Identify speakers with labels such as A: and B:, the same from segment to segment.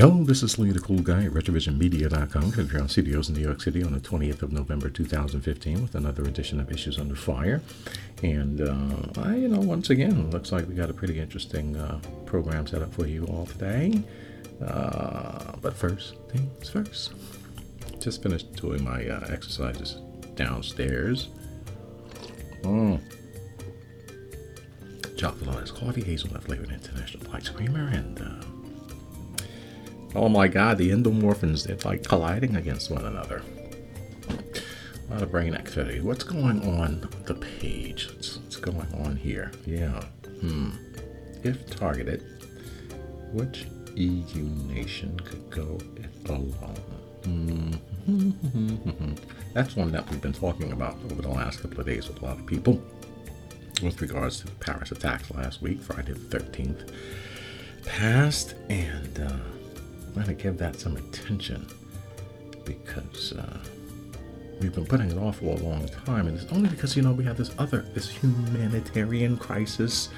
A: Hello, this is Lee the Cool Guy at RetrovisionMedia.com, from studios in New York City on the 20th of November 2015 with another edition of Issues Under Fire. And, uh, I, you know, once again, looks like we got a pretty interesting uh, program set up for you all today. Uh, but first things first. Just finished doing my uh, exercises downstairs. Mm. Chocolate ice coffee, hazelnut flavored international ice creamer, and uh, Oh my god, the endomorphins, they're like colliding against one another. A lot of brain activity. What's going on the page? What's, what's going on here? Yeah. Hmm. If targeted, which EU nation could go it alone? Mm-hmm. That's one that we've been talking about over the last couple of days with a lot of people with regards to the Paris attacks last week, Friday the 13th passed, and uh, I'm going to give that some attention because uh, we've been putting it off for a long time, and it's only because you know we have this other this humanitarian crisis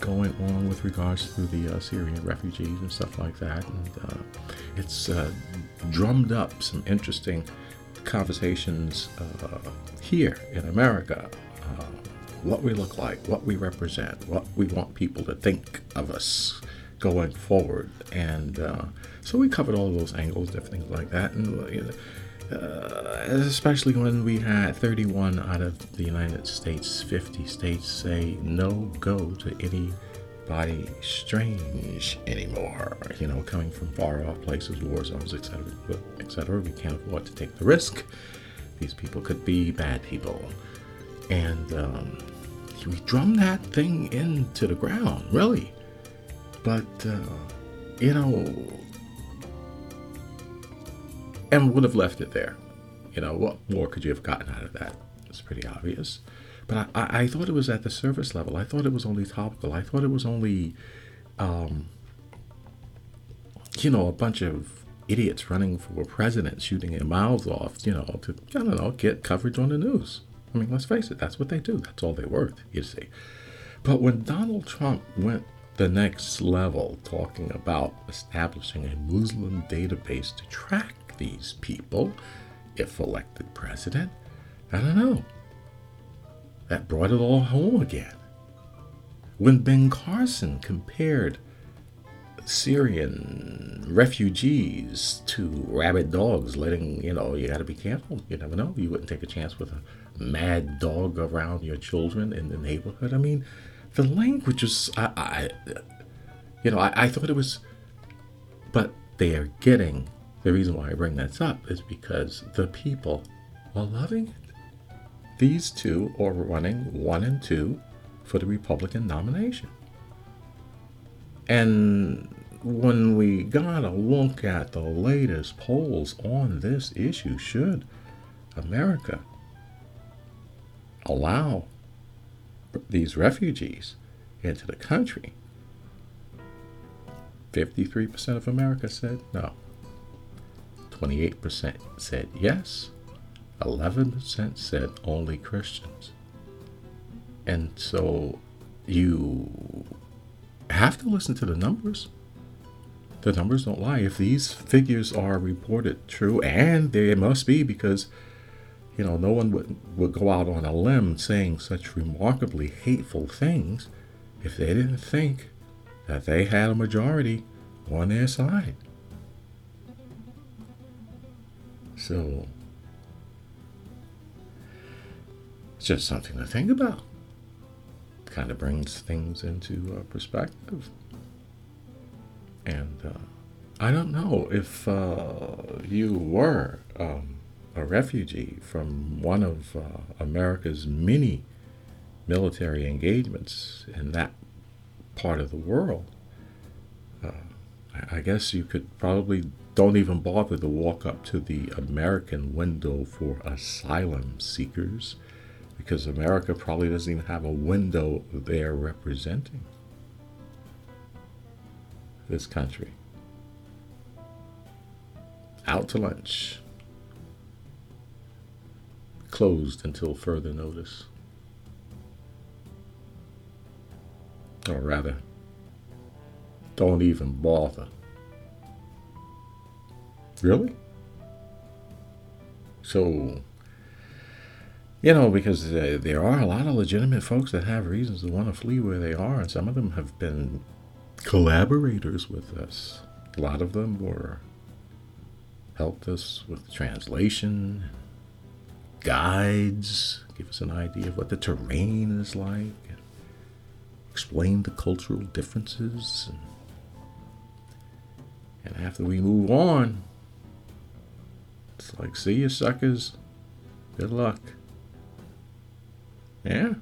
A: going on with regards to the uh, Syrian refugees and stuff like that, and uh, it's uh, drummed up some interesting conversations uh, here in America. Uh, what we look like, what we represent, what we want people to think of us going forward, and uh, so we covered all those angles, different things like that, and uh, especially when we had 31 out of the United States, 50 states say no go to anybody strange anymore. You know, coming from far off places, war zones, etc., etc. We can't afford to take the risk. These people could be bad people, and um, we drum that thing into the ground, really. But uh, you know, and would have left it there. You know, what more could you have gotten out of that? It's pretty obvious. But I, I, I thought it was at the surface level. I thought it was only topical. I thought it was only, um, you know, a bunch of idiots running for president, shooting their mouths off, you know, to, I don't know, get coverage on the news. I mean, let's face it, that's what they do. That's all they're worth, you see. But when Donald Trump went the next level, talking about establishing a Muslim database to track these people if elected president. I don't know. That brought it all home again. When Ben Carson compared Syrian refugees to rabid dogs, letting, you know, you got to be careful. You never know. You wouldn't take a chance with a mad dog around your children in the neighborhood. I mean, the language is, I, I you know, I, I thought it was, but they are getting the reason why I bring this up is because the people are loving it. These two are running one and two for the Republican nomination. And when we got a look at the latest polls on this issue, should America allow these refugees into the country? 53% of America said no. 28% said yes, 11% said only Christians. And so you have to listen to the numbers. The numbers don't lie. If these figures are reported true, and they must be because, you know, no one would, would go out on a limb saying such remarkably hateful things if they didn't think that they had a majority on their side. So, it's just something to think about. Kind of brings things into uh, perspective. And uh, I don't know if uh, you were um, a refugee from one of uh, America's many military engagements in that part of the world. Uh, I guess you could probably don't even bother to walk up to the American window for asylum seekers because America probably doesn't even have a window there representing this country. Out to lunch. Closed until further notice. Or rather, don't even bother Really? So, you know, because uh, there are a lot of legitimate folks that have reasons to want to flee where they are, and some of them have been collaborators with us. A lot of them were helped us with translation, guides, give us an idea of what the terrain is like, explain the cultural differences. And, and after we move on, it's like, see you suckers. Good luck. Yeah.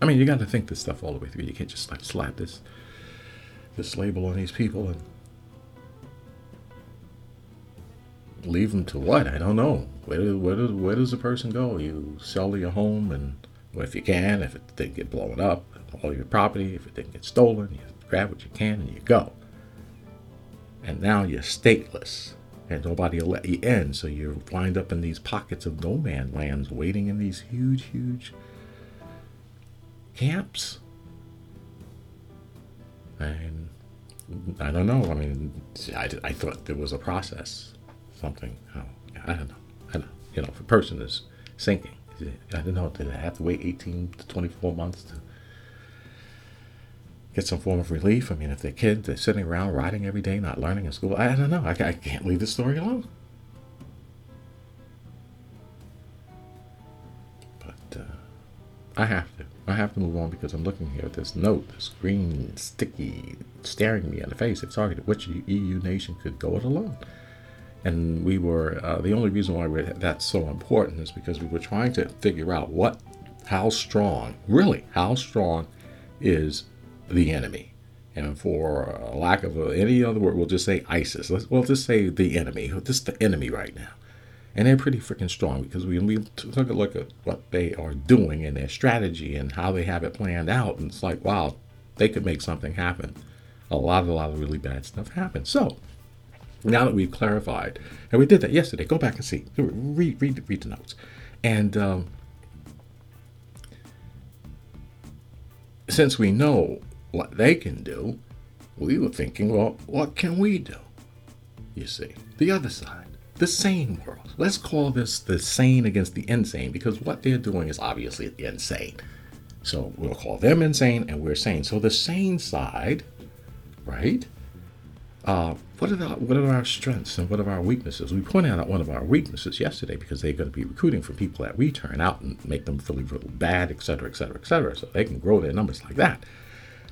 A: I mean, you got to think this stuff all the way through. You can't just like slap this this label on these people and leave them to what? I don't know. Where, where, where does a person go? You sell your home, and well, if you can, if it didn't get blown up, all your property, if it didn't get stolen, you grab what you can and you go. And now you're stateless, and nobody will let you in, so you wind up in these pockets of no man lands, waiting in these huge, huge camps. And I don't know. I mean, I, I thought there was a process something. I don't know. I know. You know, if a person is sinking, I don't know. Do they have to wait 18 to 24 months to get some form of relief? I mean, if they're kids, they're sitting around writing every day, not learning in school. I don't know. I, I can't leave the story alone. But uh, I have to. I have to move on because I'm looking here at this note, this green, sticky, staring me in the face. It's targeted which EU nation could go it alone and we were uh, the only reason why that's so important is because we were trying to figure out what how strong really how strong is the enemy. And for lack of any other word we'll just say isis. Let's, we'll just say the enemy just the enemy right now. And they're pretty freaking strong because we, we took a look at what they are doing and their strategy and how they have it planned out. And it's like wow they could make something happen. A lot of a lot of really bad stuff happen so now that we've clarified, and we did that yesterday, go back and see, read, read, read the notes. And um, since we know what they can do, we were thinking, well, what can we do? You see, the other side, the sane world. Let's call this the sane against the insane because what they're doing is obviously insane. So we'll call them insane and we're sane. So the sane side, right? Uh, what are, the, what are our strengths and what are our weaknesses? We pointed out one of our weaknesses yesterday because they're going to be recruiting for people that we turn out and make them feel really bad, et cetera, et cetera, et cetera. So they can grow their numbers like that.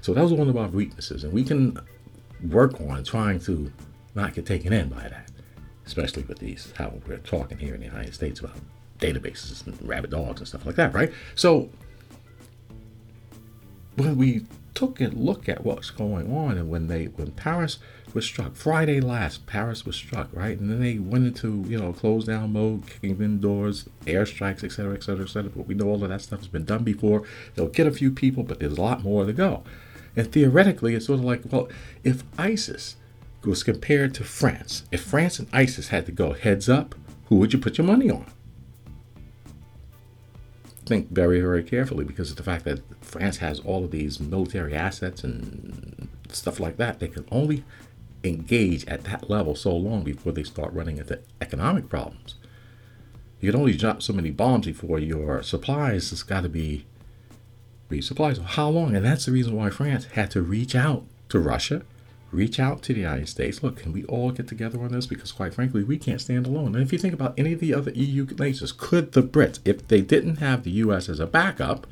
A: So that was one of our weaknesses, and we can work on trying to not get taken in by that, especially with these how we're talking here in the United States about databases and rabbit dogs and stuff like that, right? So when we took a look at what's going on, and when they when Paris was struck. Friday last, Paris was struck, right? And then they went into, you know, close down mode, kicking in doors, airstrikes, et cetera, et cetera, et cetera. But we know all of that stuff has been done before. They'll get a few people, but there's a lot more to go. And theoretically, it's sort of like, well, if ISIS was compared to France, if France and ISIS had to go heads up, who would you put your money on? Think very, very carefully because of the fact that France has all of these military assets and stuff like that. They can only engage at that level so long before they start running into economic problems. You can only drop so many bombs before your supplies has got to be resupplied. So how long? And that's the reason why France had to reach out to Russia, reach out to the United States. Look, can we all get together on this? Because quite frankly, we can't stand alone. And if you think about any of the other EU nations, could the Brits, if they didn't have the U.S. as a backup,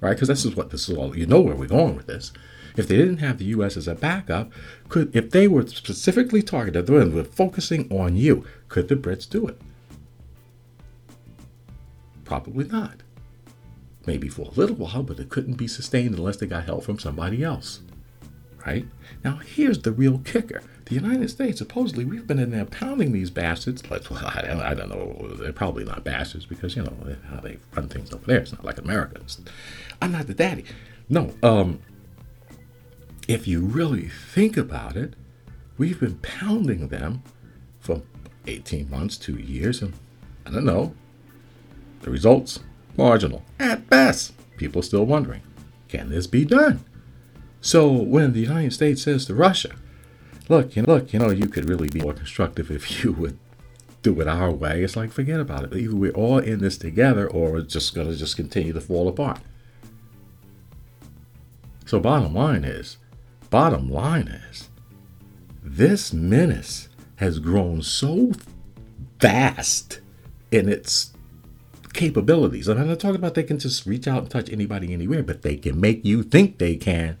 A: right? Because this is what this is all. You know where we're going with this if they didn't have the U.S. as a backup, could if they were specifically targeted, they were focusing on you, could the Brits do it? Probably not. Maybe for a little while, but it couldn't be sustained unless they got help from somebody else. Right? Now, here's the real kicker. The United States, supposedly, we've been in there pounding these bastards. Like, well, I, I don't know. They're probably not bastards because, you know, how they run things over there. It's not like Americans. I'm not the daddy. No, um, if you really think about it, we've been pounding them for 18 months, two years, and I don't know. The results, marginal. At best, people still wondering can this be done? So when the United States says to Russia, look, you know, look, you know, you could really be more constructive if you would do it our way. It's like forget about it. Either we're all in this together, or it's just gonna just continue to fall apart. So bottom line is, bottom line is, this menace has grown so vast in its capabilities. And I'm not talking about they can just reach out and touch anybody anywhere, but they can make you think they can.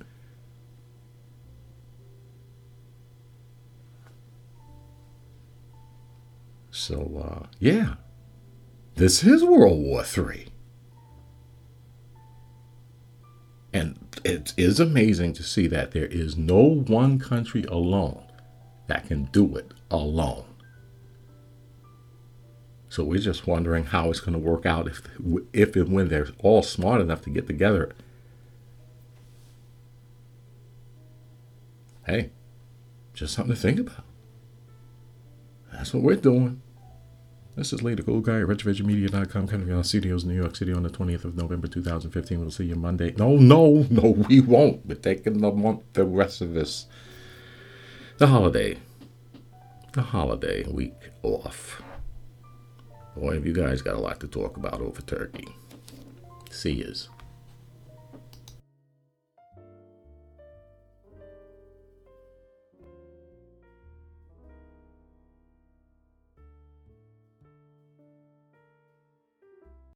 A: So, uh, yeah, this is World War III. It is amazing to see that there is no one country alone that can do it alone. So we're just wondering how it's going to work out if, if and when they're all smart enough to get together. Hey, just something to think about. That's what we're doing. This is Lee, the cool guy at RichVisionMedia.com, coming on studios in New York City on the 20th of November 2015. We'll see you Monday. No, no, no, we won't. We're taking the month, the rest of this, the holiday, the holiday week off. Boy, have you guys got a lot to talk about over turkey. See yous.